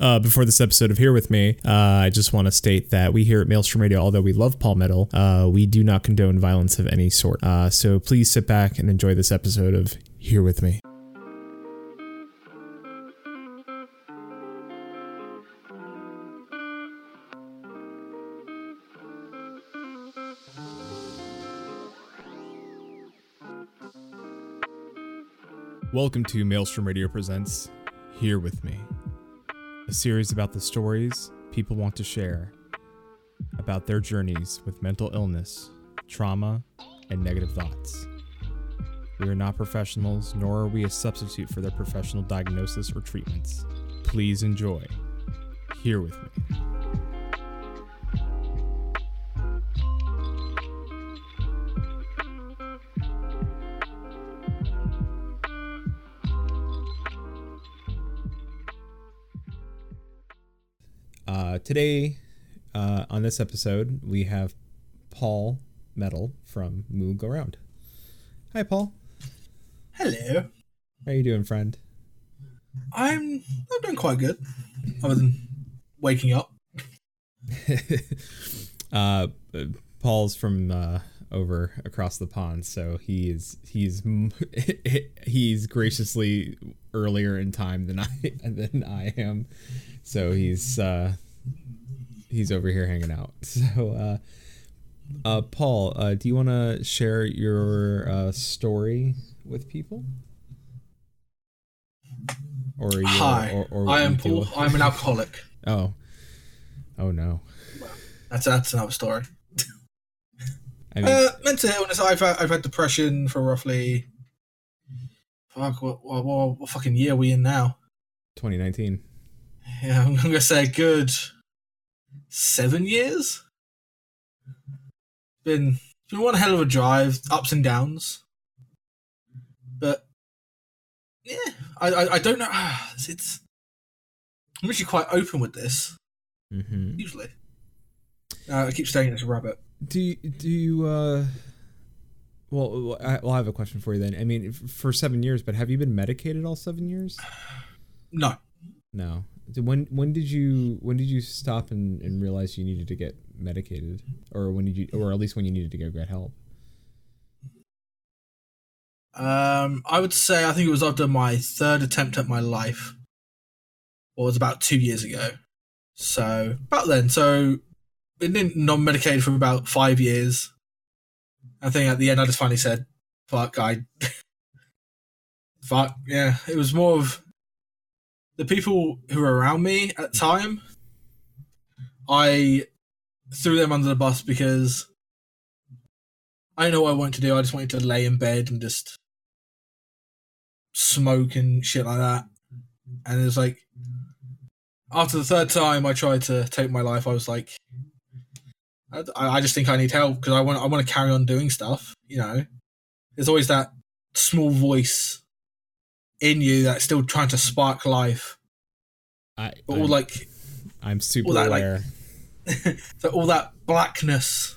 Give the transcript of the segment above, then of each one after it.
Uh, before this episode of Here With Me, uh, I just want to state that we here at Maelstrom Radio, although we love Paul Metal, uh, we do not condone violence of any sort. Uh, so please sit back and enjoy this episode of Here With Me. Welcome to Maelstrom Radio Presents Here With Me, a series about the stories people want to share about their journeys with mental illness, trauma, and negative thoughts. We are not professionals, nor are we a substitute for their professional diagnosis or treatments. Please enjoy Here With Me. Today, uh, on this episode, we have Paul Metal from Moo Go Round. Hi, Paul. Hello. How you doing, friend? I'm I'm doing quite good. Other than waking up. uh, Paul's from uh, over across the pond, so he is he's he's graciously earlier in time than I than I am. So he's uh, he's over here hanging out. So uh, uh, Paul, uh, do you want to share your uh, story with people? Or you, hi, or, or I am Paul. I'm an alcoholic. oh, oh no. That's that's another story. I mean, uh, mental illness. I've had, I've had depression for roughly. Fuck, what, what, what, what fucking year are we in now? 2019. Yeah, I'm gonna say good seven years. Been been one hell of a drive, ups and downs. But yeah, I I, I don't know. It's I'm actually quite open with this. Mm-hmm. Usually, uh, I keep saying it's a rabbit. Do you, do you? uh well, I, well, I have a question for you then. I mean, for seven years, but have you been medicated all seven years? No. No. When when did you when did you stop and, and realize you needed to get medicated, or when did you, or at least when you needed to go get help? Um, I would say I think it was after my third attempt at my life, was about two years ago. So about then, so it didn't non-medicated for about five years. I think at the end I just finally said, "Fuck, I." Fuck yeah! It was more of the people who were around me at the time, I threw them under the bus because I know what I wanted to do. I just wanted to lay in bed and just smoke and shit like that. And it was like, after the third time I tried to take my life, I was like, I, I just think I need help because I want I want to carry on doing stuff. You know, there's always that small voice in you that's still trying to spark life. I all I'm, like I'm super that, aware. Like, so all that blackness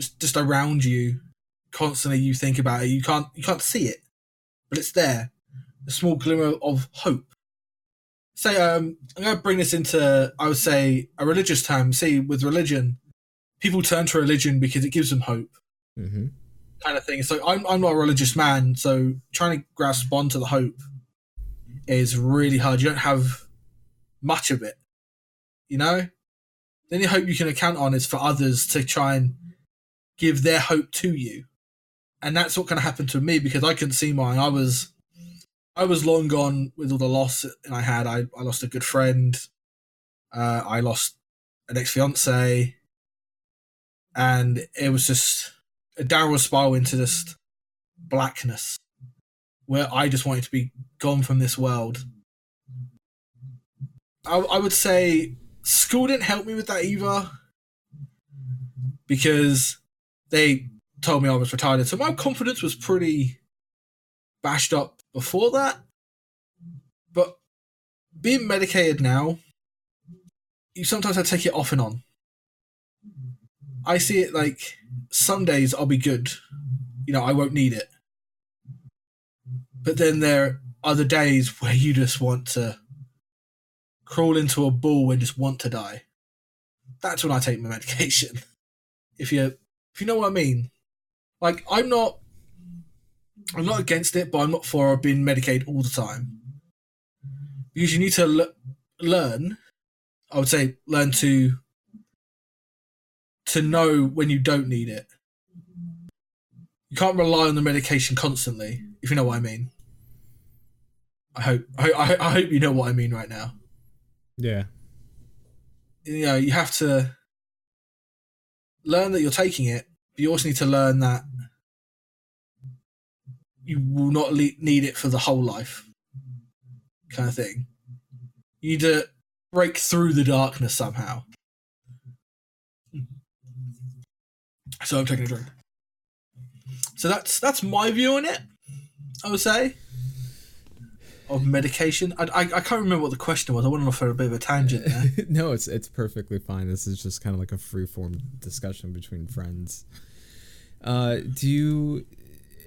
just just around you. Constantly you think about it. You can't you can't see it but it's there. A small glimmer of hope. Say um i'm going to bring this into i would say a religious term. See with religion people turn to religion because it gives them hope. Mm-hmm kind of thing. So I'm I'm not a religious man, so trying to grasp onto the hope is really hard. You don't have much of it, you know. The only hope you can account on is for others to try and give their hope to you, and that's what kind of happened to me because I couldn't see mine. I was I was long gone with all the loss and I had. I, I lost a good friend. Uh, I lost an ex fiance, and it was just downward spiral into this blackness where I just wanted to be gone from this world. I, I would say school didn't help me with that either because they told me I was retarded. So my confidence was pretty bashed up before that. But being medicated now, you sometimes I take it off and on. I see it like some days I'll be good. You know, I won't need it. But then there are other days where you just want to crawl into a ball and just want to die. That's when I take my medication. If you if you know what I mean. Like I'm not I'm not against it, but I'm not for being medicated all the time. Because you need to l- learn, I would say, learn to to know when you don't need it. You can't rely on the medication constantly, if you know what I mean. I hope I, I, I hope you know what I mean right now. Yeah. You know, you have to learn that you're taking it, but you also need to learn that you will not le- need it for the whole life, kind of thing. You need to break through the darkness somehow. So I'm taking a drink. So that's that's my view on it. I would say of medication. I, I, I can't remember what the question was. I went off for a bit of a tangent there. no, it's it's perfectly fine. This is just kind of like a free form discussion between friends. Uh, do you?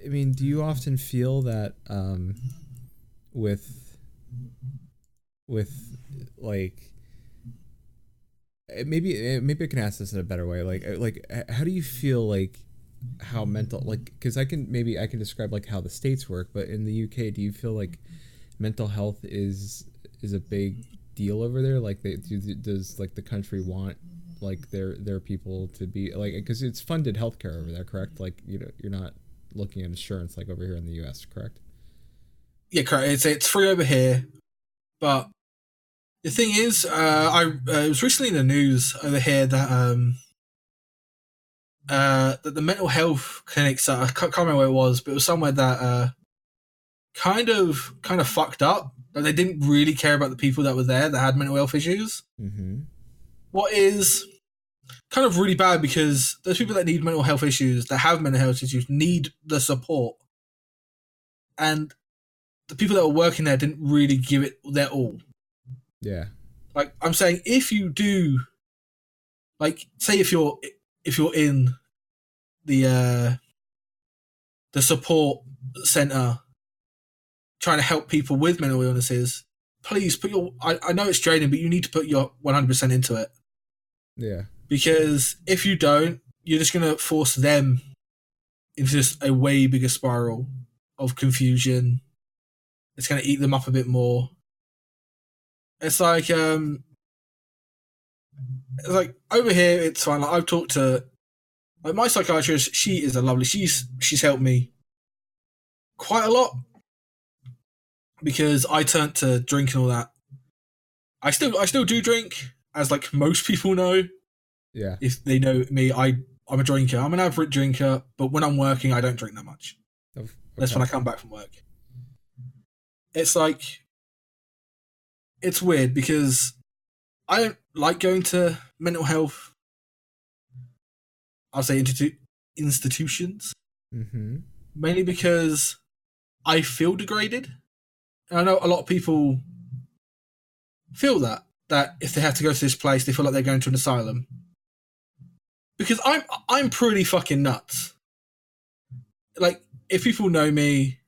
I mean, do you often feel that um, with with like maybe eh, maybe I can ask this in a better way. Like eh, like how do you feel like how mental like because I can maybe I can describe like how the states work, but in the UK, do you feel like mental health is is a big deal over there? Like, they, do, does like the country want like their their people to be like because it's funded healthcare over there, correct? Like you know you're not looking at insurance like over here in the U.S., correct? Yeah, correct. It's it's free over here, but the thing is, uh, I uh, it was recently in the news over here that um uh that the mental health clinics uh, I can't, remember where it was, but it was somewhere that uh kind of kind of fucked up. That they didn't really care about the people that were there that had mental health issues. Mm-hmm. What is kind of really bad because those people that need mental health issues, that have mental health issues, need the support, and the people that were working there didn't really give it their all. Yeah. Like I'm saying, if you do, like, say if you're if you're in the uh the support center trying to help people with mental illnesses, please put your. I, I know it's draining, but you need to put your 100% into it. Yeah. Because if you don't, you're just going to force them into just a way bigger spiral of confusion. It's going to eat them up a bit more. It's like, um, it's like over here, it's fine. Like I've talked to, like my psychiatrist. She is a lovely. She's she's helped me quite a lot because I turned to drink and all that. I still I still do drink, as like most people know. Yeah. If they know me, I I'm a drinker. I'm an average drinker, but when I'm working, I don't drink that much. Okay. That's when I come back from work. It's like it's weird because I don't like going to mental health. I'll say institu- institutions Mm-hmm. mainly because I feel degraded. And I know a lot of people feel that that if they have to go to this place, they feel like they're going to an asylum. Because I'm I'm pretty fucking nuts. Like if people know me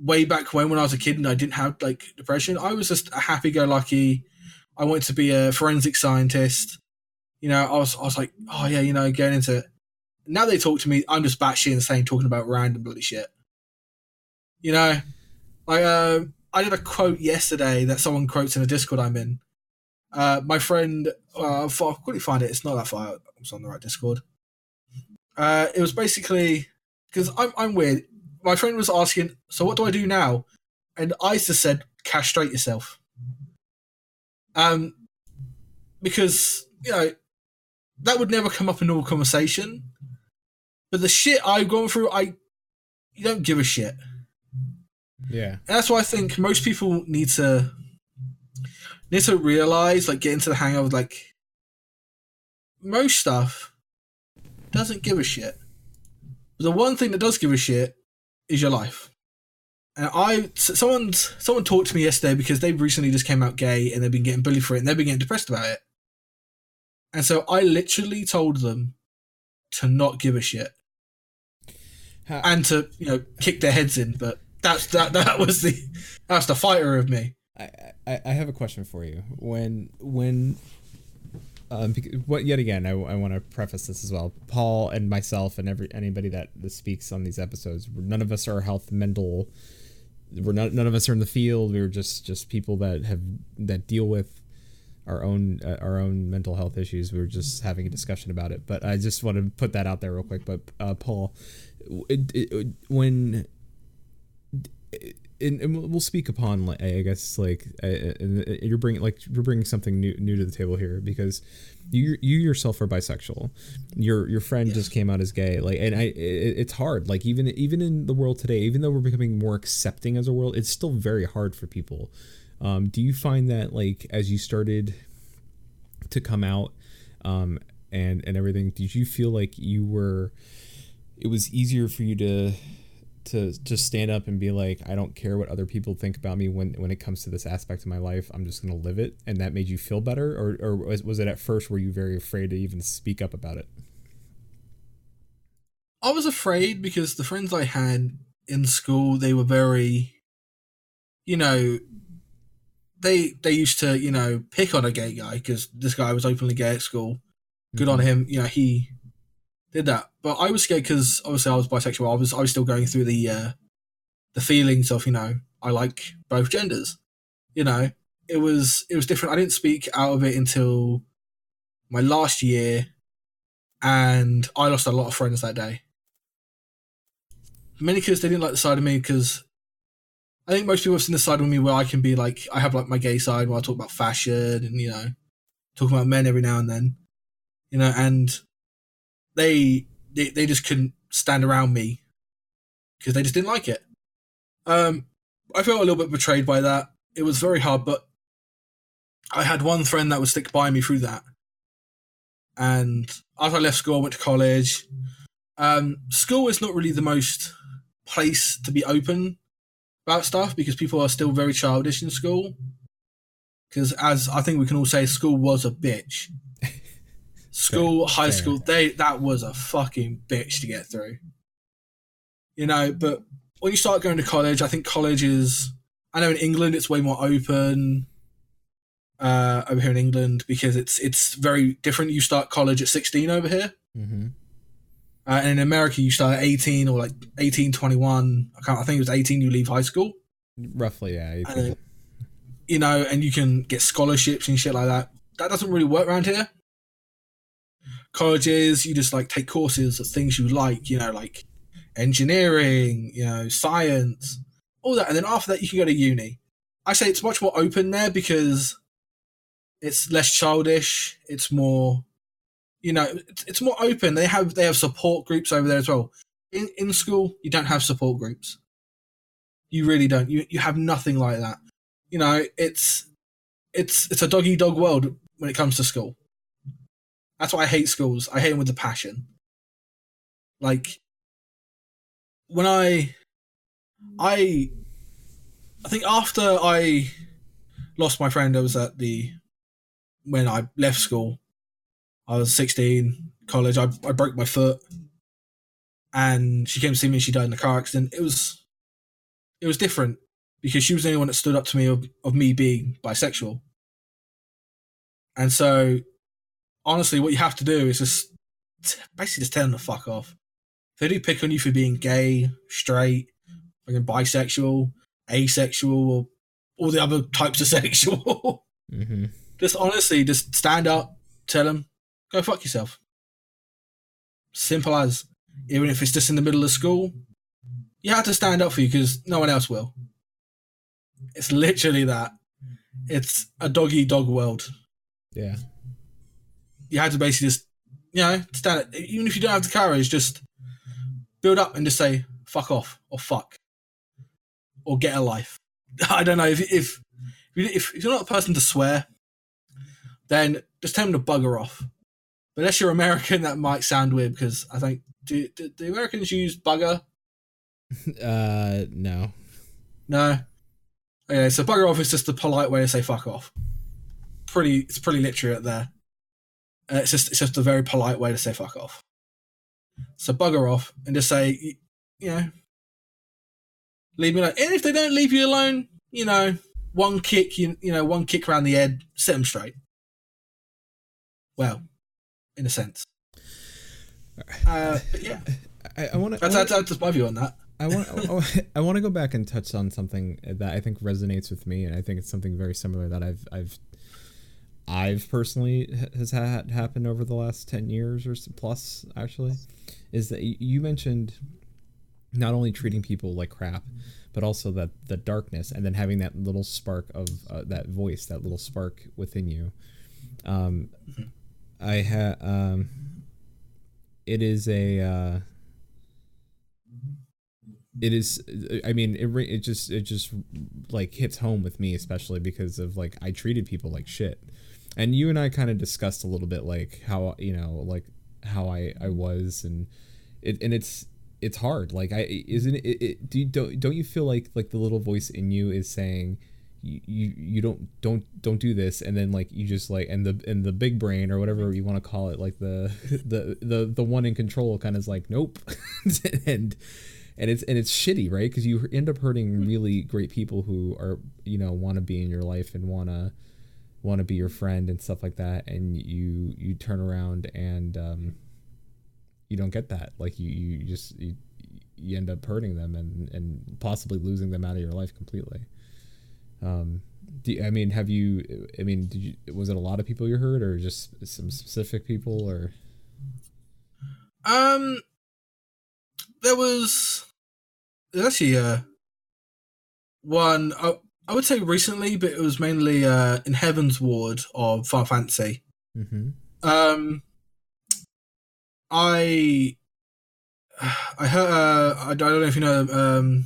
way back when when I was a kid and I didn't have like depression, I was just a happy go lucky. I wanted to be a forensic scientist. You know, I was I was like, oh yeah, you know, getting into it. Now they talk to me, I'm just batshit insane talking about random bloody shit. You know, like um, I did a quote yesterday that someone quotes in a Discord I'm in. Uh, my friend, uh, I'll quickly find it. It's not that far. It's on the right Discord. Uh, it was basically because I'm I'm weird. My friend was asking, so what do I do now? And I just said, castrate yourself. Um, because you know that would never come up in normal conversation. But the shit I've gone through, I you don't give a shit. Yeah. And that's why I think most people need to need to realize, like, get into the hang of like most stuff doesn't give a shit. But the one thing that does give a shit is your life. And I, someone, someone talked to me yesterday because they recently just came out gay and they've been getting bullied for it and they've been getting depressed about it. And so I literally told them to not give a shit How, and to you know kick their heads in. But that's that that was the that's the fighter of me. I, I, I have a question for you. When when um, what yet again, I, I want to preface this as well. Paul and myself and every anybody that speaks on these episodes, none of us are health mental. We're not. None of us are in the field. We're just just people that have that deal with our own uh, our own mental health issues. we are just having a discussion about it. But I just want to put that out there real quick. But uh, Paul, it, it, when and, and, we'll speak upon like I guess like uh, you're bringing like you're bringing something new new to the table here because you you yourself are bisexual. Your your friend just came out as gay. Like and I it, it's hard. Like even even in the world today, even though we're becoming more accepting as a world, it's still very hard for people. Um, do you find that like as you started to come out um, and and everything, did you feel like you were it was easier for you to to just stand up and be like, I don't care what other people think about me when when it comes to this aspect of my life. I'm just gonna live it, and that made you feel better, or or was, was it at first were you very afraid to even speak up about it? I was afraid because the friends I had in school they were very, you know, they they used to you know pick on a gay guy because this guy was openly gay at school. Good mm-hmm. on him. You know he did that. But I was scared because obviously I was bisexual. I was I was still going through the uh, the feelings of you know I like both genders. You know, it was it was different. I didn't speak out of it until my last year, and I lost a lot of friends that day. Many because they didn't like the side of me because I think most people have seen the side of me where I can be like I have like my gay side where I talk about fashion and you know talk about men every now and then, you know, and they they, they just couldn't stand around me because they just didn't like it. Um, I felt a little bit betrayed by that. It was very hard, but I had one friend that would stick by me through that. And after I left school, I went to college. Um, school is not really the most place to be open about stuff because people are still very childish in school. Because as I think we can all say, school was a bitch school, fair, high fair. school, they that was a fucking bitch to get through. You know, but when you start going to college, I think college is. I know in England it's way more open. Uh, over here in England because it's it's very different. You start college at sixteen over here, mm-hmm. uh, and in America you start at eighteen or like 18, 21. I can't. I think it was eighteen. You leave high school. Roughly, yeah. And, you know, and you can get scholarships and shit like that. That doesn't really work around here colleges, you just like take courses of things you like, you know, like engineering, you know, science, all that. And then after that, you can go to uni. I say it's much more open there because it's less childish. It's more, you know, it's, more open. They have they have support groups over there as well. In in school, you don't have support groups. You really don't. You you have nothing like that. You know, it's it's it's a doggy dog world when it comes to school. That's why I hate schools. I hate them with a passion. Like when I I I think after I lost my friend I was at the when I left school. I was 16, college. I, I broke my foot and she came to see me and she died in a car accident. It was it was different because she was the only one that stood up to me of, of me being bisexual. And so honestly, what you have to do is just basically just tell them to fuck off. If they do pick on you for being gay, straight, fucking bisexual, asexual, or all the other types of sexual, mm-hmm. just honestly, just stand up, tell them, go fuck yourself. Simple as. Even if it's just in the middle of school, you have to stand up for you because no one else will. It's literally that. It's a doggy dog world. Yeah you had to basically just, you know, stand it. Even if you don't have the courage, just build up and just say fuck off or fuck or get a life. I don't know if if if, if you're not a person to swear, then just tell them to bugger off. But unless you're American, that might sound weird because I think do, do the Americans use bugger? Uh, no. No. Okay, so bugger off is just a polite way to say fuck off. Pretty, it's pretty literate there. Uh, it's just it's just a very polite way to say fuck off. So bugger off and just say, you know, leave me alone. And if they don't leave you alone, you know, one kick, you, you know, one kick around the head, set them straight. Well, in a sense. Uh, but yeah, I, I want to. that's, that's, that's just my view on that. I want I want to go back and touch on something that I think resonates with me, and I think it's something very similar that I've I've I've personally has had happen over the last ten years or plus. Actually, is that you mentioned not only treating people like crap, but also that the darkness, and then having that little spark of uh, that voice, that little spark within you. Um, I had um, it is a. Uh, it is i mean it it just it just like hits home with me especially because of like i treated people like shit and you and i kind of discussed a little bit like how you know like how i i was and it and it's it's hard. Like i isn't it, it do you don't, don't you feel like like the little voice in you is saying you, you you don't don't don't do this and then like you just like and the and the big brain or whatever you want to call it like the the the the one in control kind of is like nope. And and it's and it's shitty, right? Because you end up hurting hmm. really great people who are you know want to be in your life and want to want to be your friend and stuff like that, and you you turn around and um, you don't get that. Like you you just you, you end up hurting them and and possibly losing them out of your life completely. Um, do, I mean, have you? I mean, did you? Was it a lot of people you hurt or just some specific people, or? Um, there was there's actually uh one I, I would say recently, but it was mainly uh in Heavensward of Final Fantasy. Mm-hmm. Um, I I heard uh, I don't know if you know um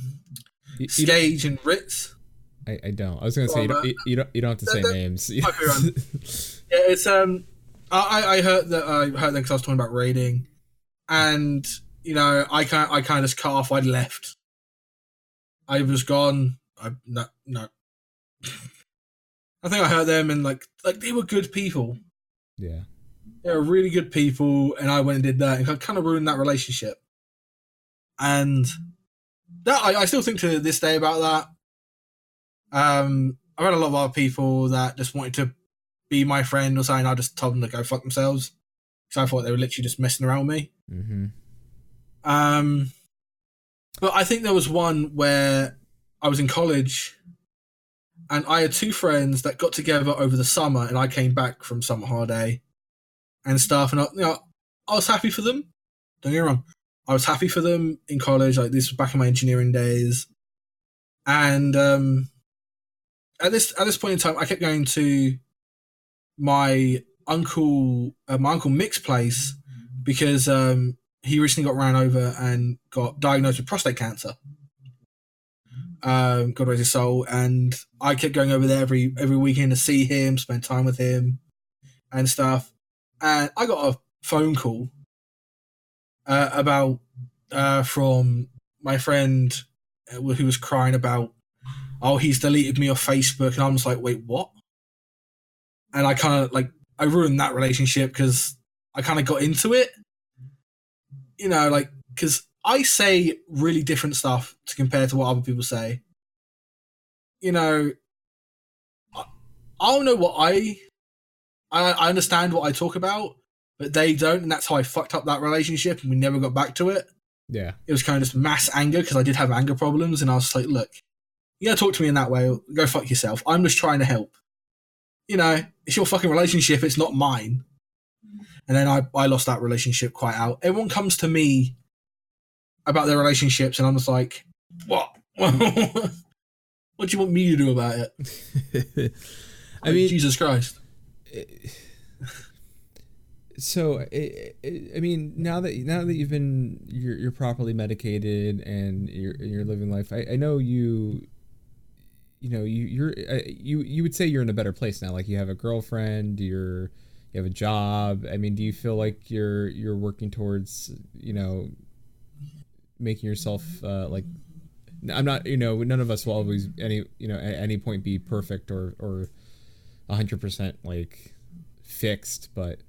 You, you don't- and Ritz. I, I don't. I was gonna say you don't, you, don't. You don't have to say names. might be wrong. Yeah, it's um, I I I heard that I heard that because I was talking about raiding, and you know I kind I kind of just cut off. I'd left. I was gone. I no no. I think I hurt them and like like they were good people. yeah. They were really good people, and I went and did that and I kind of ruined that relationship. And that I, I still think to this day about that. Um, I've had a lot of other people that just wanted to be my friend or something. I just told them to go fuck themselves because I thought they were literally just messing around with me. Mm-hmm. Um, but I think there was one where I was in college, and I had two friends that got together over the summer, and I came back from summer holiday and stuff, and I, you know, I was happy for them. Don't get me wrong, I was happy for them in college. Like this was back in my engineering days, and um, at this at this point in time, I kept going to my uncle uh, my uncle Mick's place because um, he recently got ran over and got diagnosed with prostate cancer. Um, God rest his soul, and I kept going over there every every weekend to see him, spend time with him, and stuff. And I got a phone call uh, about uh, from my friend uh, who was crying about, oh, he's deleted me off Facebook, and I'm just like, wait, what? And I kind of like I ruined that relationship because I kind of got into it you know, like because I say really different stuff to compare to what other people say. You know, I, I don't know what I, I I understand what I talk about, but they don't, and that's how I fucked up that relationship, and we never got back to it. Yeah. It was kind of just mass anger because I did have anger problems, and I was like, look, you gotta talk to me in that way. Go fuck yourself. I'm just trying to help. You know, it's your fucking relationship. It's not mine and then I, I lost that relationship quite out. Everyone comes to me about their relationships, and I'm just like, what? what do you want me to do about it? I mean, Jesus Christ. so I, I mean, now that now that you've been you're, you're properly medicated and you're you're living life, I, I know you. You know, you you're uh, you you would say you're in a better place now. Like you have a girlfriend, you're you have a job. I mean, do you feel like you're you're working towards you know making yourself uh, like I'm not you know none of us will always any you know at any point be perfect or or hundred percent like fixed, but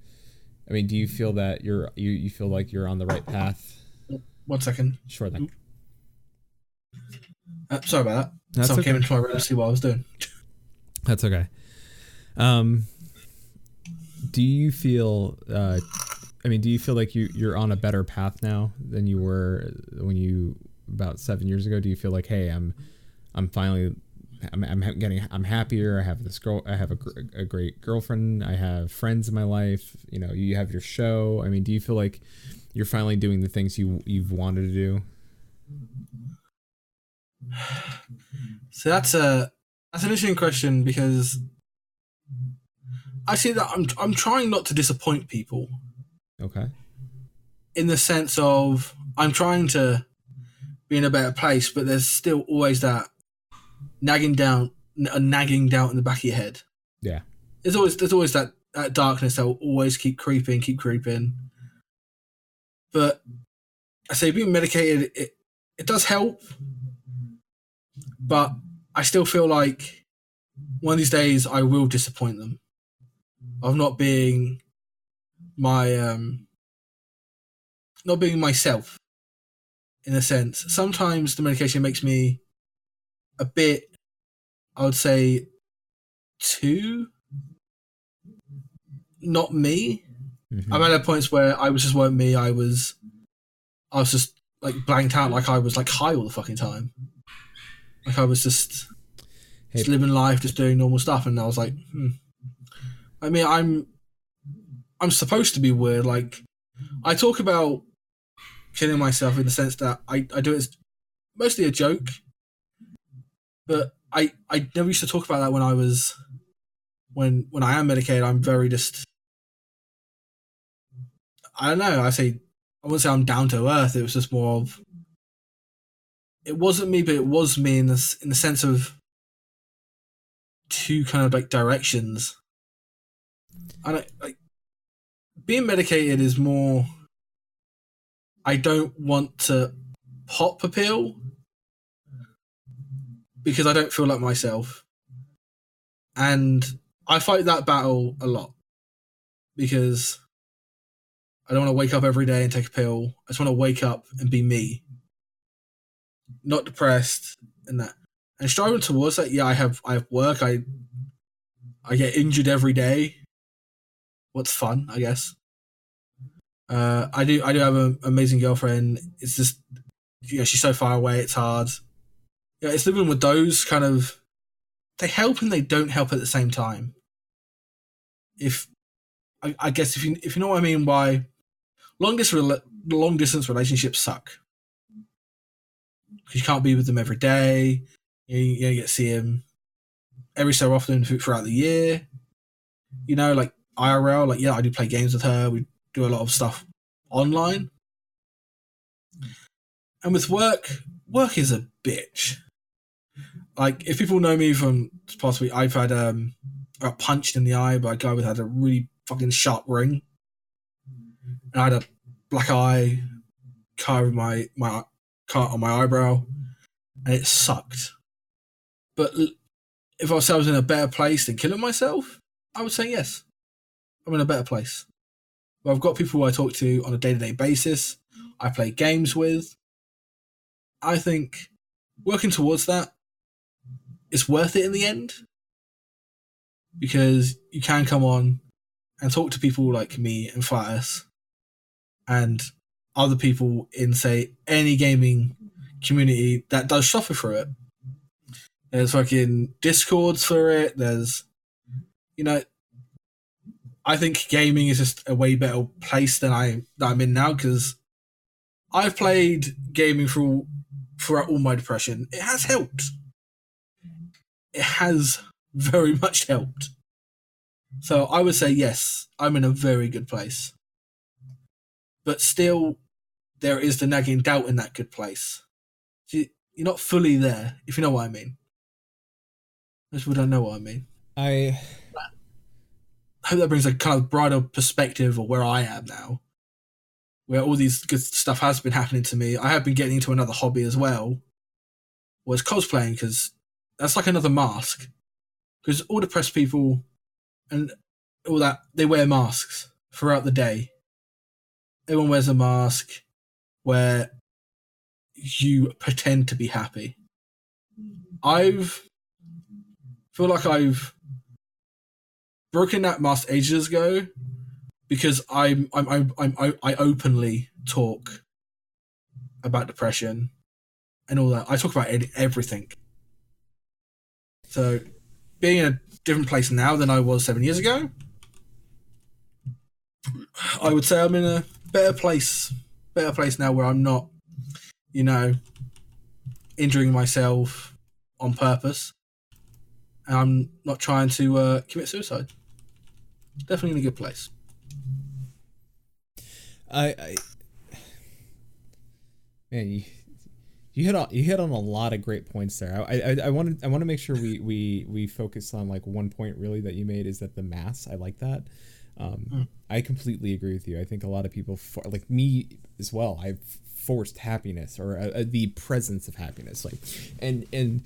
I mean, do you feel that you're you you feel like you're on the right path? One second. Sure then. Uh, sorry about that. That's Someone came into my room to see what I was doing. That's okay. Um, do you feel? Uh, I mean, do you feel like you you're on a better path now than you were when you about seven years ago? Do you feel like, hey, I'm I'm finally I'm, I'm getting I'm happier. I have this girl. I have a, a great girlfriend. I have friends in my life. You know, you have your show. I mean, do you feel like you're finally doing the things you you've wanted to do? So that's a that's an interesting question because I see that I'm I'm trying not to disappoint people. Okay. In the sense of I'm trying to be in a better place, but there's still always that nagging down, a nagging doubt in the back of your head. Yeah. There's always there's always that, that darkness that will always keep creeping, keep creeping. But I say being medicated, it it does help, but I still feel like one of these days I will disappoint them of not being my um not being myself in a sense. Sometimes the medication makes me a bit I would say too not me. Mm-hmm. I'm at a points where I was just weren't me. I was I was just like blanked out like I was like high all the fucking time. Like I was just, hey. just living life, just doing normal stuff, and I was like, hmm. I mean, I'm I'm supposed to be weird. Like I talk about killing myself in the sense that I, I do it as mostly a joke. But I, I never used to talk about that when I was when when I am medicated, I'm very just I don't know, I say I wouldn't say I'm down to earth, it was just more of it wasn't me, but it was me in this in the sense of two kind of like directions. And like being medicated is more. I don't want to pop a pill because I don't feel like myself, and I fight that battle a lot because I don't want to wake up every day and take a pill. I just want to wake up and be me not depressed and that and striving towards that yeah i have i have work i i get injured every day what's fun i guess uh i do i do have an amazing girlfriend it's just you know she's so far away it's hard yeah it's living with those kind of they help and they don't help at the same time if i, I guess if you if you know what i mean by long distance long distance relationships suck because you can't be with them every day. You, you, get to see them every so often throughout the year. You know, like IRL, like yeah, I do play games with her. We do a lot of stuff online. And with work, work is a bitch. Like if people know me from past week, I've had um got punched in the eye by a guy with had a really fucking sharp ring. And I had a black eye, car my my cut on my eyebrow, and it sucked. But if I was in a better place than killing myself, I would say yes. I'm in a better place. But I've got people I talk to on a day to day basis. I play games with. I think working towards that is worth it in the end because you can come on and talk to people like me and Flatus and other people in say any gaming community that does suffer through it. There's fucking discords for it. There's, you know, I think gaming is just a way better place than I that I'm in now because I've played gaming through throughout all my depression. It has helped. It has very much helped. So I would say yes, I'm in a very good place. But still, there is the nagging doubt in that good place. You're not fully there, if you know what I mean. Most people don't know what I mean. I hope that brings a kind of broader perspective of where I am now, where all these good stuff has been happening to me. I have been getting into another hobby as well, was cosplaying because that's like another mask. Because all depressed people and all that they wear masks throughout the day. Everyone wears a mask where you pretend to be happy. Mm-hmm. I've feel like I've broken that mask ages ago because I'm I'm I'm, I'm I, openly talk about depression and all that. I talk about everything. So, being in a different place now than I was seven years ago, I would say I'm in a better place, better place now where I'm not, you know, injuring myself on purpose, and I'm not trying to uh, commit suicide. Definitely in a good place. I, I man, you, you hit on you hit on a lot of great points there. I I, I want to I want to make sure we we we focus on like one point really that you made is that the mass. I like that. Um, mm. I completely agree with you. I think a lot of people, for, like me as well, I've forced happiness or uh, uh, the presence of happiness, like, and and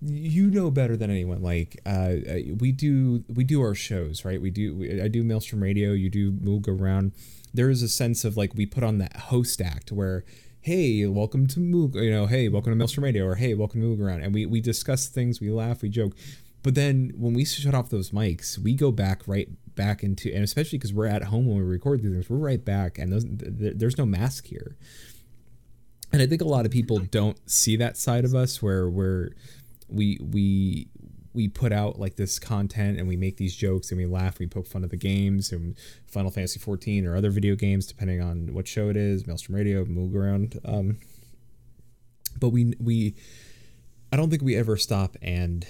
you know better than anyone. Like, uh, uh, we do we do our shows, right? We do. We, I do Maelstrom Radio. You do Move Around. There is a sense of like we put on that host act where hey, welcome to Moog, you know, hey, welcome to Maelstrom Radio, or hey, welcome to Moog Around. And we, we discuss things, we laugh, we joke. But then when we shut off those mics, we go back right back into, and especially because we're at home when we record these things, we're right back, and those, there's no mask here. And I think a lot of people don't see that side of us where we're we we we put out like this content and we make these jokes and we laugh, we poke fun at the games and Final Fantasy 14 or other video games, depending on what show it is, Maelstrom Radio, Move Around. Um, but we we I don't think we ever stop and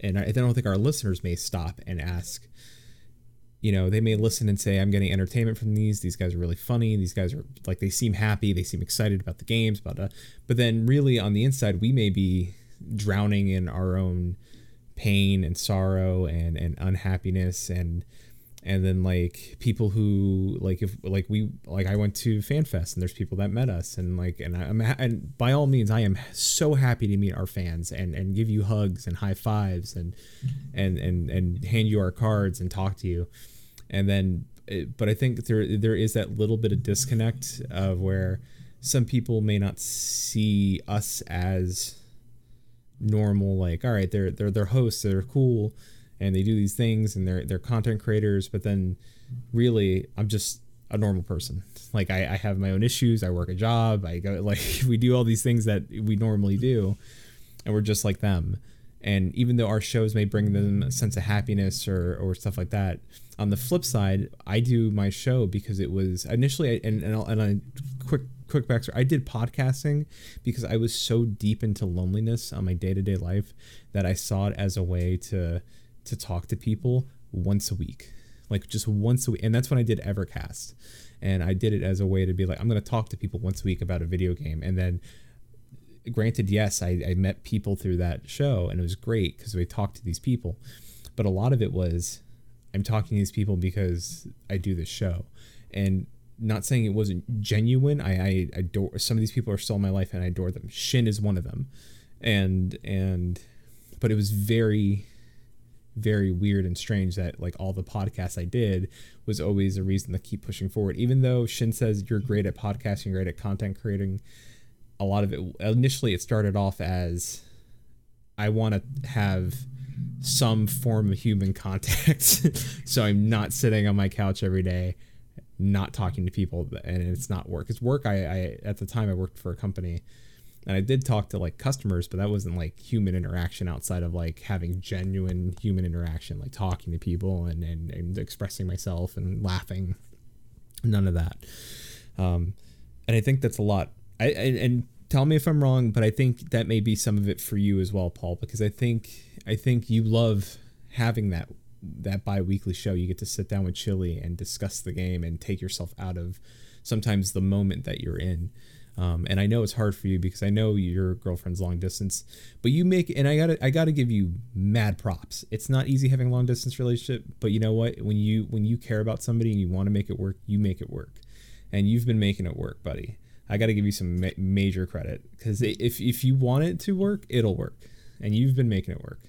and I don't think our listeners may stop and ask. You know, they may listen and say, "I'm getting entertainment from these. These guys are really funny. These guys are like they seem happy. They seem excited about the games." But uh, but then really on the inside, we may be drowning in our own pain and sorrow and and unhappiness and and then like people who like if like we like I went to FanFest and there's people that met us and like and I'm and by all means I am so happy to meet our fans and and give you hugs and high fives and and and and hand you our cards and talk to you. And then eh, but I think there there is that little bit of disconnect of where some people may not see us as normal like all right they're they're they're hosts they're cool and they do these things and they're they're content creators but then really i'm just a normal person. Like I, I have my own issues i work a job i go like we do all these things that we normally do and we're just like them. And even though our shows may bring them a sense of happiness or or stuff like that on the flip side i do my show because it was initially and and, and a quick quick backstory. I did podcasting because I was so deep into loneliness on my day to day life that I saw it as a way to to talk to people once a week, like just once a week. And that's when I did Evercast, and I did it as a way to be like, I'm going to talk to people once a week about a video game, and then. Granted, yes, I, I met people through that show and it was great because we talked to these people. But a lot of it was I'm talking to these people because I do this show. And not saying it wasn't genuine. I, I adore some of these people are still in my life and I adore them. Shin is one of them. And and but it was very very weird and strange that like all the podcasts I did was always a reason to keep pushing forward. Even though Shin says you're great at podcasting, great at content creating, a lot of it initially it started off as I want to have some form of human contact. so I'm not sitting on my couch every day not talking to people and it's not work. It's work. I, I at the time I worked for a company and I did talk to like customers, but that wasn't like human interaction outside of like having genuine human interaction, like talking to people and, and, and expressing myself and laughing. None of that. Um, and I think that's a lot. I, and, and tell me if I'm wrong, but I think that may be some of it for you as well, Paul, because I think I think you love having that that bi-weekly show you get to sit down with chili and discuss the game and take yourself out of sometimes the moment that you're in um, and I know it's hard for you because I know your girlfriend's long distance, but you make and I gotta I gotta give you mad props. It's not easy having a long distance relationship, but you know what? When you when you care about somebody and you want to make it work, you make it work, and you've been making it work, buddy. I gotta give you some ma- major credit because if if you want it to work, it'll work, and you've been making it work.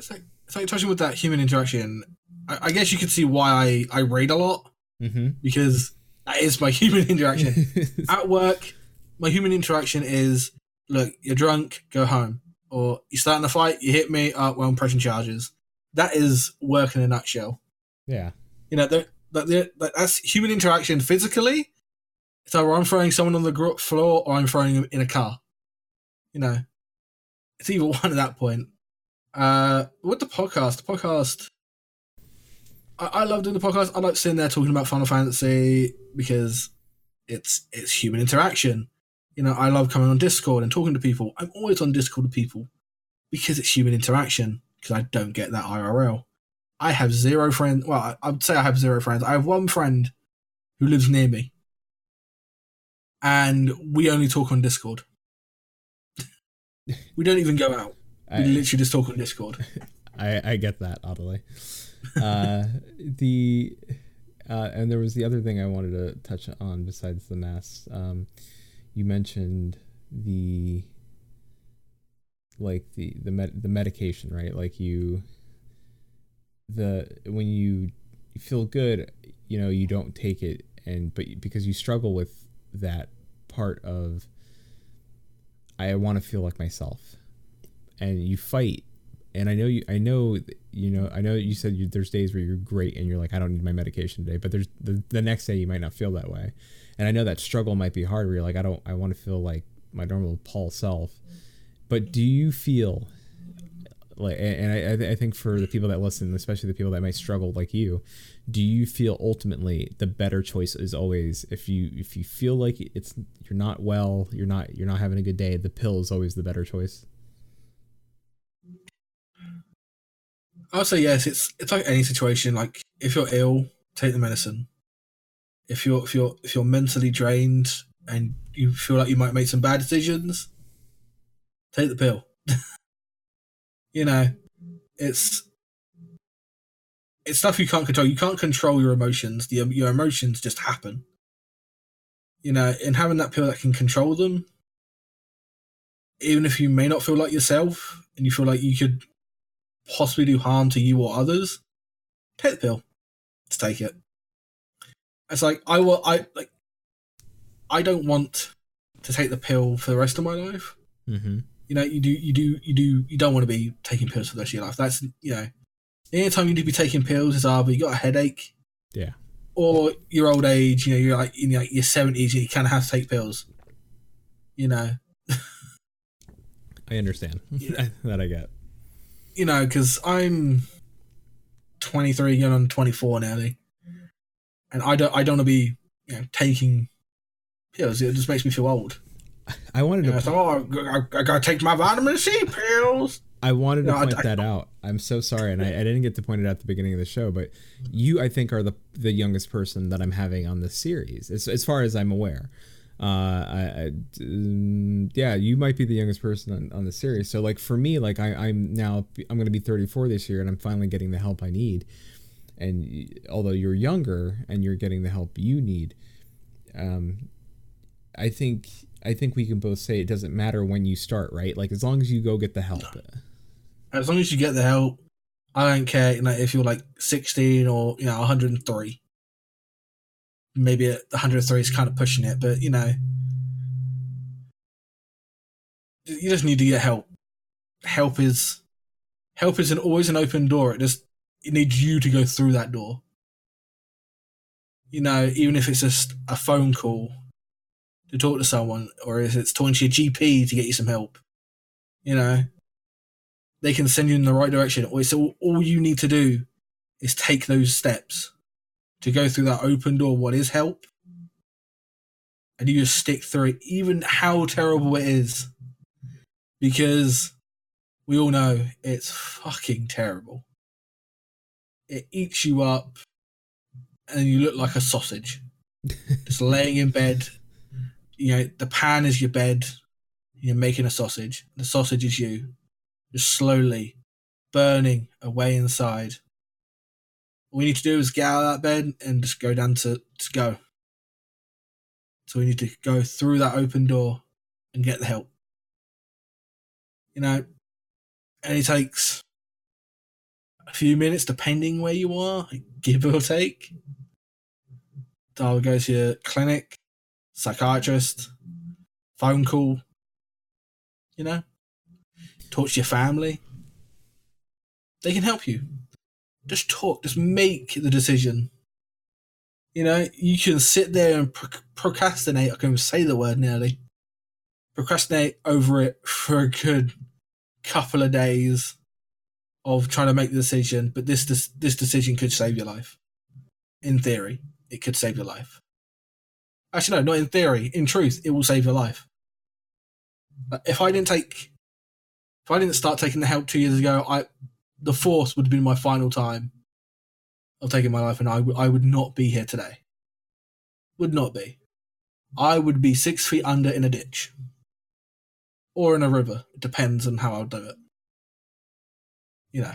It's like it's like touching with that human interaction. I, I guess you could see why I I read a lot mm-hmm. because that is my human interaction. At work, my human interaction is look, you're drunk, go home, or you start in a fight, you hit me, uh, well, I'm pressing charges. that is work in a nutshell. Yeah. You know, that that's human interaction physically. It's either I'm throwing someone on the floor or I'm throwing them in a car. You know, it's either one at that point. Uh, with the podcast, the podcast, I, I love doing the podcast. I like sitting there talking about Final Fantasy because it's it's human interaction. You know, I love coming on Discord and talking to people. I'm always on Discord with people because it's human interaction. Because I don't get that IRL. I have zero friends. Well, I would say I have zero friends. I have one friend who lives near me, and we only talk on Discord. we don't even go out. We literally just talk on Discord. I, I get that, oddly. Uh, the uh, and there was the other thing I wanted to touch on besides the masks. Um, you mentioned the like the the med- the medication, right? Like you the when you feel good, you know, you don't take it and but because you struggle with that part of I want to feel like myself. And you fight and I know you I know you know I know you said you, there's days where you're great and you're like I don't need my medication today, but there's the, the next day you might not feel that way. And I know that struggle might be hard where you're like I don't I want to feel like my normal Paul self. But do you feel like and I, I think for the people that listen especially the people that might struggle like you do you feel ultimately the better choice is always if you if you feel like it's you're not well you're not you're not having a good day the pill is always the better choice i'll say yes it's it's like any situation like if you're ill take the medicine if you're if you're if you're mentally drained and you feel like you might make some bad decisions take the pill you know, it's it's stuff you can't control. You can't control your emotions. The, your emotions just happen. You know, and having that pill that can control them, even if you may not feel like yourself and you feel like you could possibly do harm to you or others, take the pill. Just take it. It's like I will. I like. I don't want to take the pill for the rest of my life. Mm-hmm you know, you do, you do, you do, you don't want to be taking pills for the rest of your life. That's, you know, anytime you need to be taking pills is either you got a headache, yeah, or your old age. You know, you're like in like your seventies, you kind of have to take pills. You know. I understand that I get. You know, because I'm 23, going on 24 nearly, and I don't, I don't want to be, you know, taking pills. It just makes me feel old. I wanted to. Yeah, oh, I, I, gotta take my vitamin C pills. I wanted to no, point I, that out. I'm so sorry, and I, I, didn't get to point it out at the beginning of the show. But you, I think, are the the youngest person that I'm having on this series, as, as far as I'm aware. Uh, I, mm, yeah, you might be the youngest person on, on the series. So, like for me, like I, I'm now I'm to be 34 this year, and I'm finally getting the help I need. And although you're younger and you're getting the help you need, um, I think I think we can both say it doesn't matter when you start, right? Like as long as you go get the help. As long as you get the help, I don't care. You if you're like 16 or you know 103, maybe 103 is kind of pushing it, but you know, you just need to get help. Help is help is an, always an open door. It just it needs you to go through that door. You know, even if it's just a phone call to talk to someone, or if it's talking to your GP to get you some help, you know, they can send you in the right direction. So all you need to do is take those steps to go through that open door. What is help? And you just stick through it, even how terrible it is, because we all know it's fucking terrible. It eats you up, and you look like a sausage, just laying in bed you know, the pan is your bed. You're making a sausage. The sausage is you, just slowly burning away inside. We need to do is get out of that bed and just go down to, to go. So we need to go through that open door and get the help. You know, and it takes a few minutes depending where you are, give or take. I'll go to your clinic, psychiatrist, phone call, you know, talk to your family. they can help you. Just talk, just make the decision. You know, you can sit there and pro- procrastinate. I can say the word nearly. Procrastinate over it for a good couple of days of trying to make the decision, but this this, this decision could save your life. In theory, it could save your life. Actually, no, not in theory. In truth, it will save your life. If I didn't take, if I didn't start taking the help two years ago, I, the force would have been my final time of taking my life, and I, w- I would not be here today. Would not be. I would be six feet under in a ditch or in a river. It depends on how I'll do it. You know,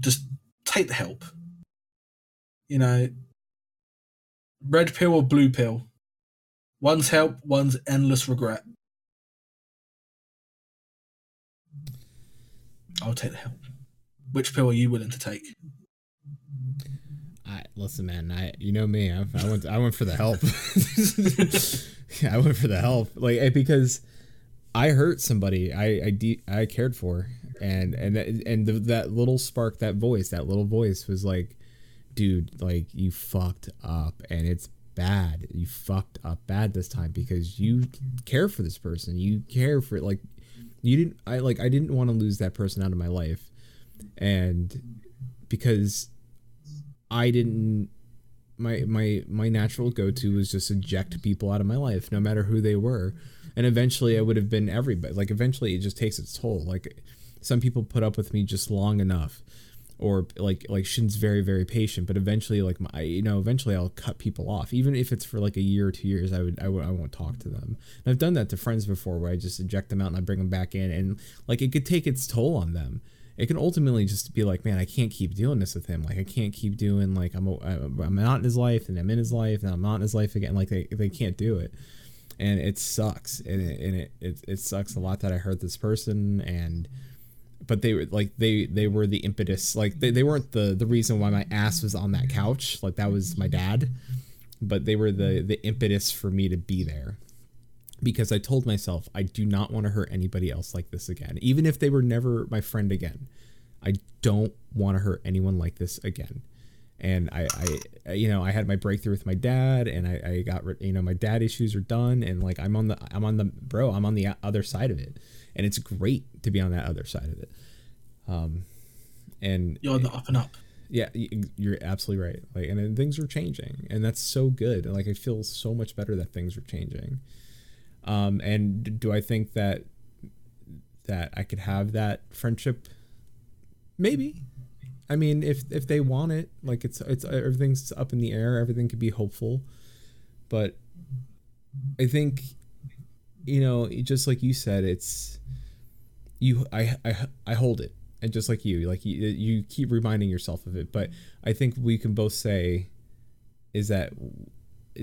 just take the help. You know, red pill or blue pill. One's help, one's endless regret. I'll take the help. Which pill are you willing to take? I listen, man. I you know me. I, I went I went for the help. I went for the help, like eh, because I hurt somebody I I, de- I cared for, and and and the, that little spark, that voice, that little voice was like, dude, like you fucked up, and it's bad. You fucked up bad this time because you care for this person. You care for like you didn't. I like I didn't want to lose that person out of my life, and because I didn't my my my natural go-to was just eject people out of my life no matter who they were. And eventually I would have been everybody like eventually it just takes its toll. Like some people put up with me just long enough or like like Shin's very very patient but eventually like my you know eventually I'll cut people off. Even if it's for like a year or two years I would I w- I won't talk to them. And I've done that to friends before where I just eject them out and I bring them back in and like it could take its toll on them it can ultimately just be like, man, I can't keep doing this with him. Like, I can't keep doing like I'm a, I'm not in his life, and I'm in his life, and I'm not in his life again. Like they, they can't do it, and it sucks, and it, and it, it it sucks a lot that I hurt this person, and but they were like they they were the impetus, like they, they weren't the the reason why my ass was on that couch. Like that was my dad, but they were the the impetus for me to be there because I told myself I do not want to hurt anybody else like this again, even if they were never my friend again. I don't want to hurt anyone like this again. And I, I, you know, I had my breakthrough with my dad, and I, I got, you know, my dad issues are done, and like I'm on the, I'm on the, bro, I'm on the other side of it, and it's great to be on that other side of it. Um, and You're on the up and up. yeah, you're absolutely right. Like, and then things are changing, and that's so good. And like, I feel so much better that things are changing. Um, and do I think that that I could have that friendship? Maybe. I mean, if if they want it, like it's it's everything's up in the air. Everything could be hopeful, but I think, you know, just like you said, it's you. I I I hold it, and just like you, like you, you keep reminding yourself of it. But I think we can both say, is that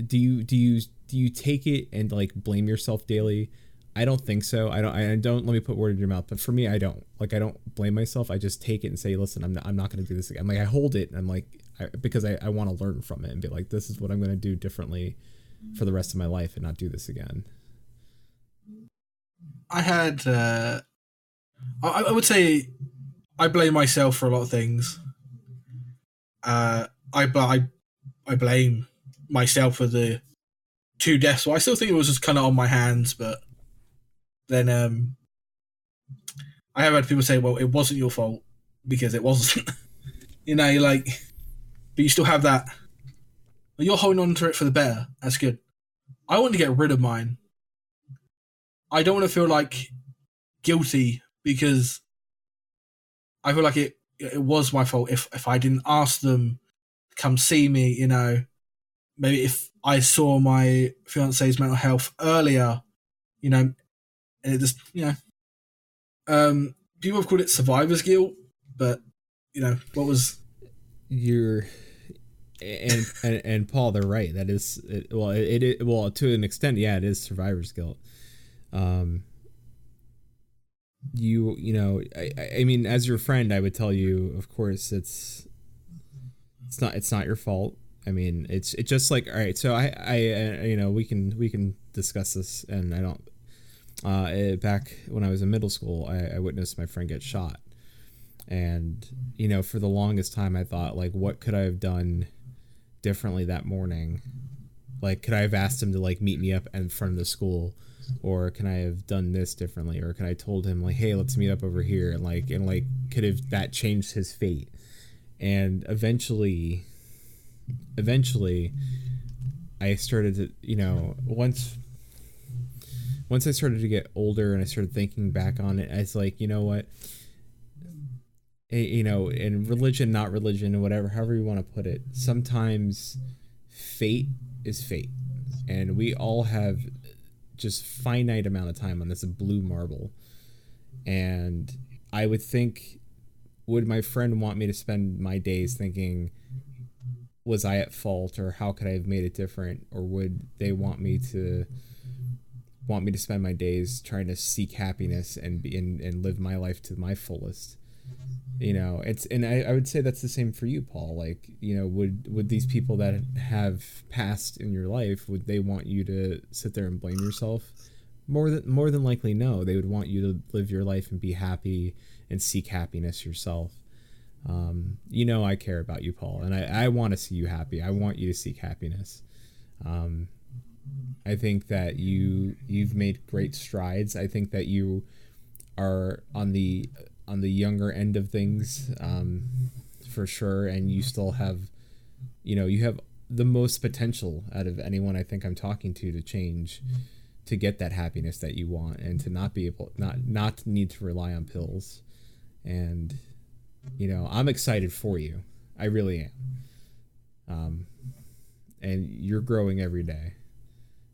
do you do you do you take it and like blame yourself daily? I don't think so. I don't. I don't. Let me put word in your mouth. But for me, I don't. Like, I don't blame myself. I just take it and say, "Listen, I'm not. I'm not going to do this again." Like, I hold it. And I'm like, I, because I, I want to learn from it and be like, this is what I'm going to do differently for the rest of my life and not do this again. I had. Uh, I, I would say, I blame myself for a lot of things. Uh, I I I blame myself for the two deaths. Well, I still think it was just kind of on my hands, but then um, I have had people say, "Well, it wasn't your fault because it wasn't." you know, like, but you still have that. You're holding on to it for the better. That's good. I want to get rid of mine. I don't want to feel like guilty because I feel like it it was my fault if if I didn't ask them to come see me. You know, maybe if I saw my fiance's mental health earlier, you know, and it just you know um people have called it survivor's guilt but you know what was you're and and, and paul they're right. That is it, well it, it well to an extent yeah it is survivor's guilt. Um you you know I, I mean as your friend i would tell you of course it's it's not it's not your fault i mean it's it's just like all right so i i uh, you know we can we can discuss this and i don't uh, back when I was in middle school, I, I, witnessed my friend get shot. And you know, for the longest time, I thought like, what could I have done differently that morning? Like, could I have asked him to like meet me up in front of the school? or can I have done this differently or can I told him like hey let's meet up over here and like and like could have that changed his fate and eventually eventually I started to you know once once I started to get older and I started thinking back on it I was like you know what eh, you know in religion not religion whatever however you want to put it sometimes fate is fate and we all have just finite amount of time on this blue marble. And I would think would my friend want me to spend my days thinking was I at fault or how could I have made it different? Or would they want me to want me to spend my days trying to seek happiness and be and, and live my life to my fullest? You know it's and I, I would say that's the same for you paul. Like you know would would these people that have passed in your life would they want you to sit there and blame yourself? More than more than likely no. They would want you to live your life and be happy and seek happiness yourself um, you know i care about you paul and i, I want to see you happy. I want you to seek happiness. Um, i think that you you've made great strides. I think that you are on the on the younger end of things um, for sure and you still have you know you have the most potential out of anyone i think i'm talking to to change to get that happiness that you want and to not be able not not need to rely on pills. And you know i'm excited for you i really am um and you're growing every day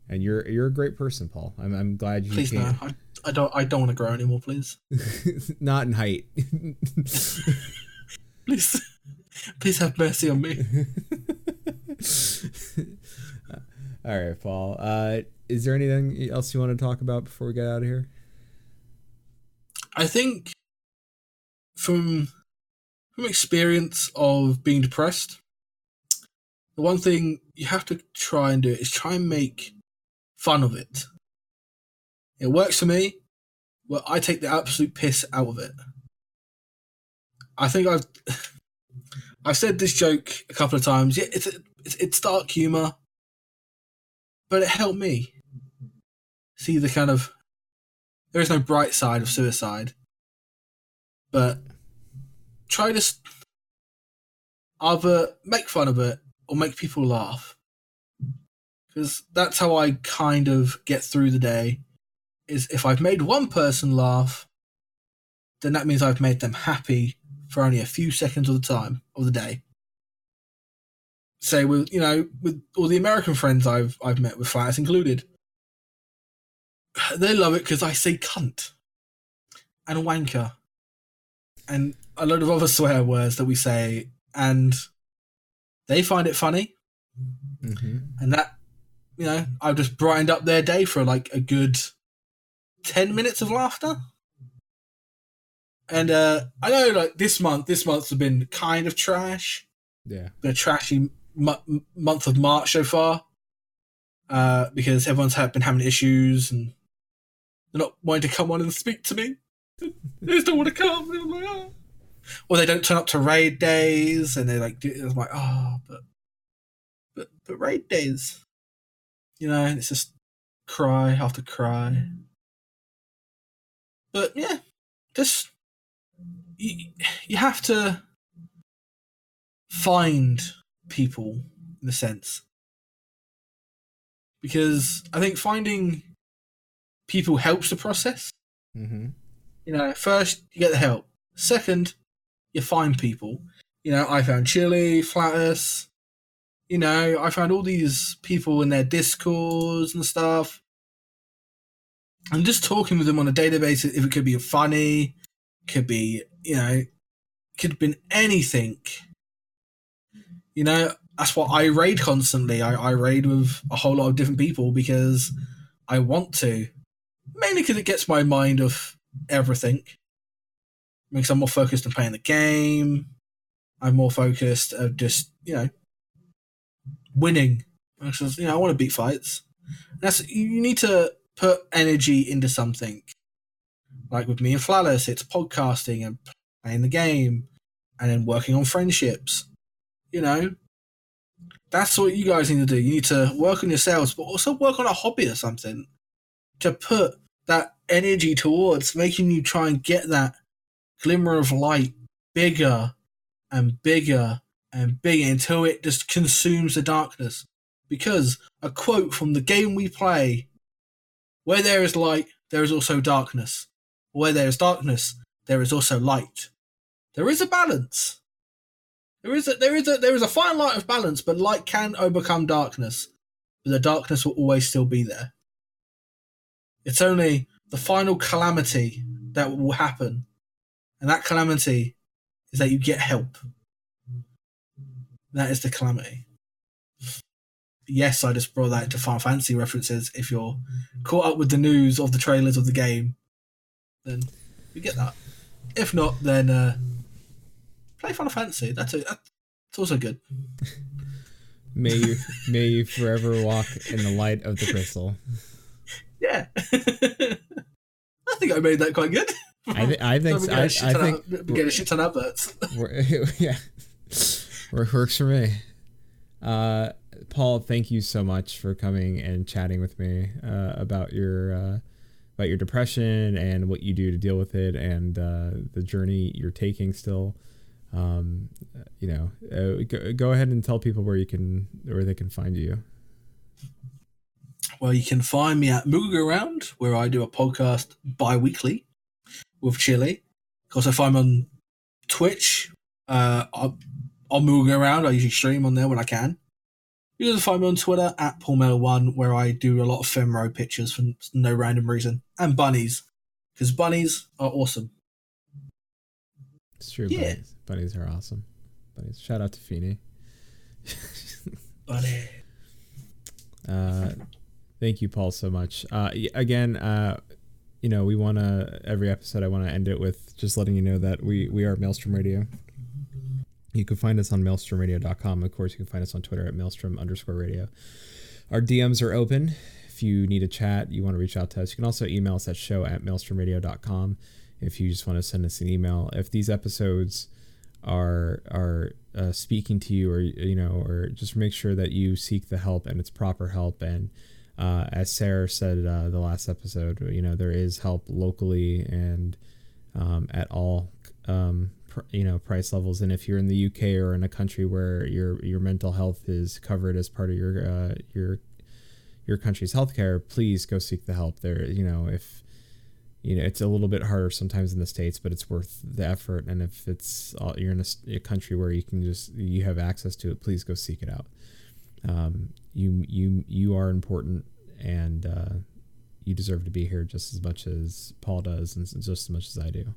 and you're you're a great person paul i'm, I'm glad you please came. no I, I don't I don't want to grow anymore, please. Not in height. please, please have mercy on me. All right, Paul. Uh, is there anything else you want to talk about before we get out of here? I think from from experience of being depressed, the one thing you have to try and do is try and make fun of it. It works for me. Well, I take the absolute piss out of it. I think I've I've said this joke a couple of times. Yeah, it's it's, it's dark humor, but it helped me see the kind of there is no bright side of suicide, but try to either make fun of it or make people laugh because that's how I kind of get through the day is if I've made one person laugh, then that means I've made them happy for only a few seconds of the time of the day. Say with you know with all the American friends I've I've met with flats included, they love it because I say cunt and wanker and a load of other swear words that we say, and they find it funny, mm-hmm. and that you know I've just brightened up their day for like a good 10 minutes of laughter. And uh, I know, like this month, this month's been kind of trash. Yeah, a trashy m- month of March so far, uh, because everyone's had, been having issues and they're not wanting to come on and speak to me. they just don't want to come. Or they don't turn up to raid days, and they like, it's like, oh, but, but, but raid days, you know, and it's just cry after cry. But yeah, just you, you have to find people in a sense because I think finding people helps the process. Mm-hmm. You know, first you get the help. Second, you find people. You know, I found Chili, Flatus. You know, I found all these people in their discords and stuff and just talking with them on a database, if it could be funny, could be, you know, could have been anything. You know, that's what I raid constantly. I, I raid with a whole lot of different people because I want to. Mainly because it gets my mind off everything. Makes I'm more focused on playing the game. I'm more focused of just, you know, winning. Because, you know, I want to beat fights. That's you need to put energy into something. Like with me and Flawless, it's podcasting and playing the game, and then working on friendships. You know, that's what you guys need to do. You need to work on yourselves, but also work on a hobby or something to put that energy towards making you try and get that glimmer of light bigger and bigger and bigger until it just consumes the darkness. Because a quote from the game we play where there is light, there is also darkness. Where there is darkness, there is also light. There is a balance. There is a there is a there is a fine line of balance, but light can overcome darkness. But the darkness will always still be there. It's only the final calamity that will happen. And that calamity is that you get help. That is the calamity. Yes, I just brought that into Final Fantasy references. If you're caught up with the news of the trailers of the game, then you get that. If not, then uh, play Final Fantasy. That's, a, that's also good. may you may you forever walk in the light of the crystal. Yeah, I think I made that quite good. I, th- I think I, I think we get a shit ton of adverts. yeah, works for me. Uh, Paul, thank you so much for coming and chatting with me uh, about your uh, about your depression and what you do to deal with it, and uh, the journey you're taking still. Um, you know, uh, go, go ahead and tell people where you can where they can find you. Well, you can find me at Moving Around, where I do a podcast bi-weekly with Chili. Of course, if I'm on Twitch, uh, I'll, I'll move around. I usually stream on there when I can. You can find me on Twitter at PaulMeller1, where I do a lot of Femro pictures for no random reason, and bunnies, because bunnies are awesome. It's true. Yeah. Bunnies, bunnies are awesome. Bunnies. Shout out to Feeny. Bunny. Uh, thank you, Paul, so much. Uh, again, uh, you know, we want to every episode. I want to end it with just letting you know that we we are Maelstrom Radio. You can find us on maelstromradio.com. Of course, you can find us on Twitter at maelstrom underscore radio. Our DMs are open. If you need a chat, you want to reach out to us, you can also email us at show at maelstromradio.com if you just want to send us an email. If these episodes are are uh, speaking to you or you know or just make sure that you seek the help and it's proper help and uh, as Sarah said uh, the last episode, you know there is help locally and um, at all um, pr- you know price levels. And if you're in the UK or in a country where your your mental health is covered as part of your uh, your your country's healthcare, please go seek the help. There, you know, if you know it's a little bit harder sometimes in the states, but it's worth the effort. And if it's all, you're in a, a country where you can just you have access to it, please go seek it out. Um, you you you are important and uh, you deserve to be here just as much as Paul does and just as much as I do.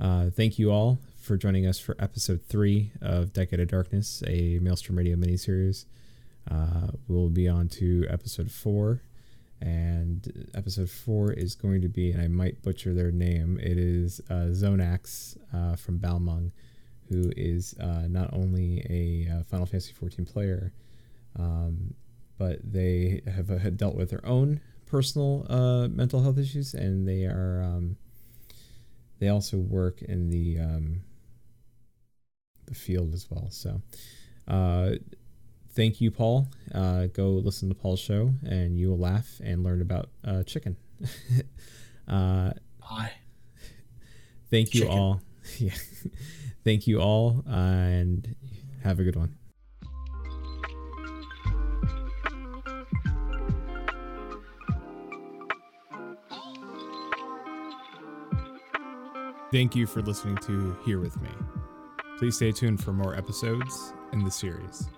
Uh, thank you all for joining us for episode three of Decade of Darkness, a Maelstrom Radio miniseries. Uh, we'll be on to episode four, and episode four is going to be, and I might butcher their name, it is uh, Zonax uh, from Balmung, who is uh, not only a uh, Final Fantasy 14 player, um, but they have uh, dealt with their own personal uh, mental health issues, and they are um, they also work in the um, the field as well. So, uh, thank you, Paul. Uh, go listen to Paul's show, and you will laugh and learn about uh, chicken. uh, Bye. Thank you chicken. all. yeah. thank you all, and have a good one. Thank you for listening to Here With Me. Please stay tuned for more episodes in the series.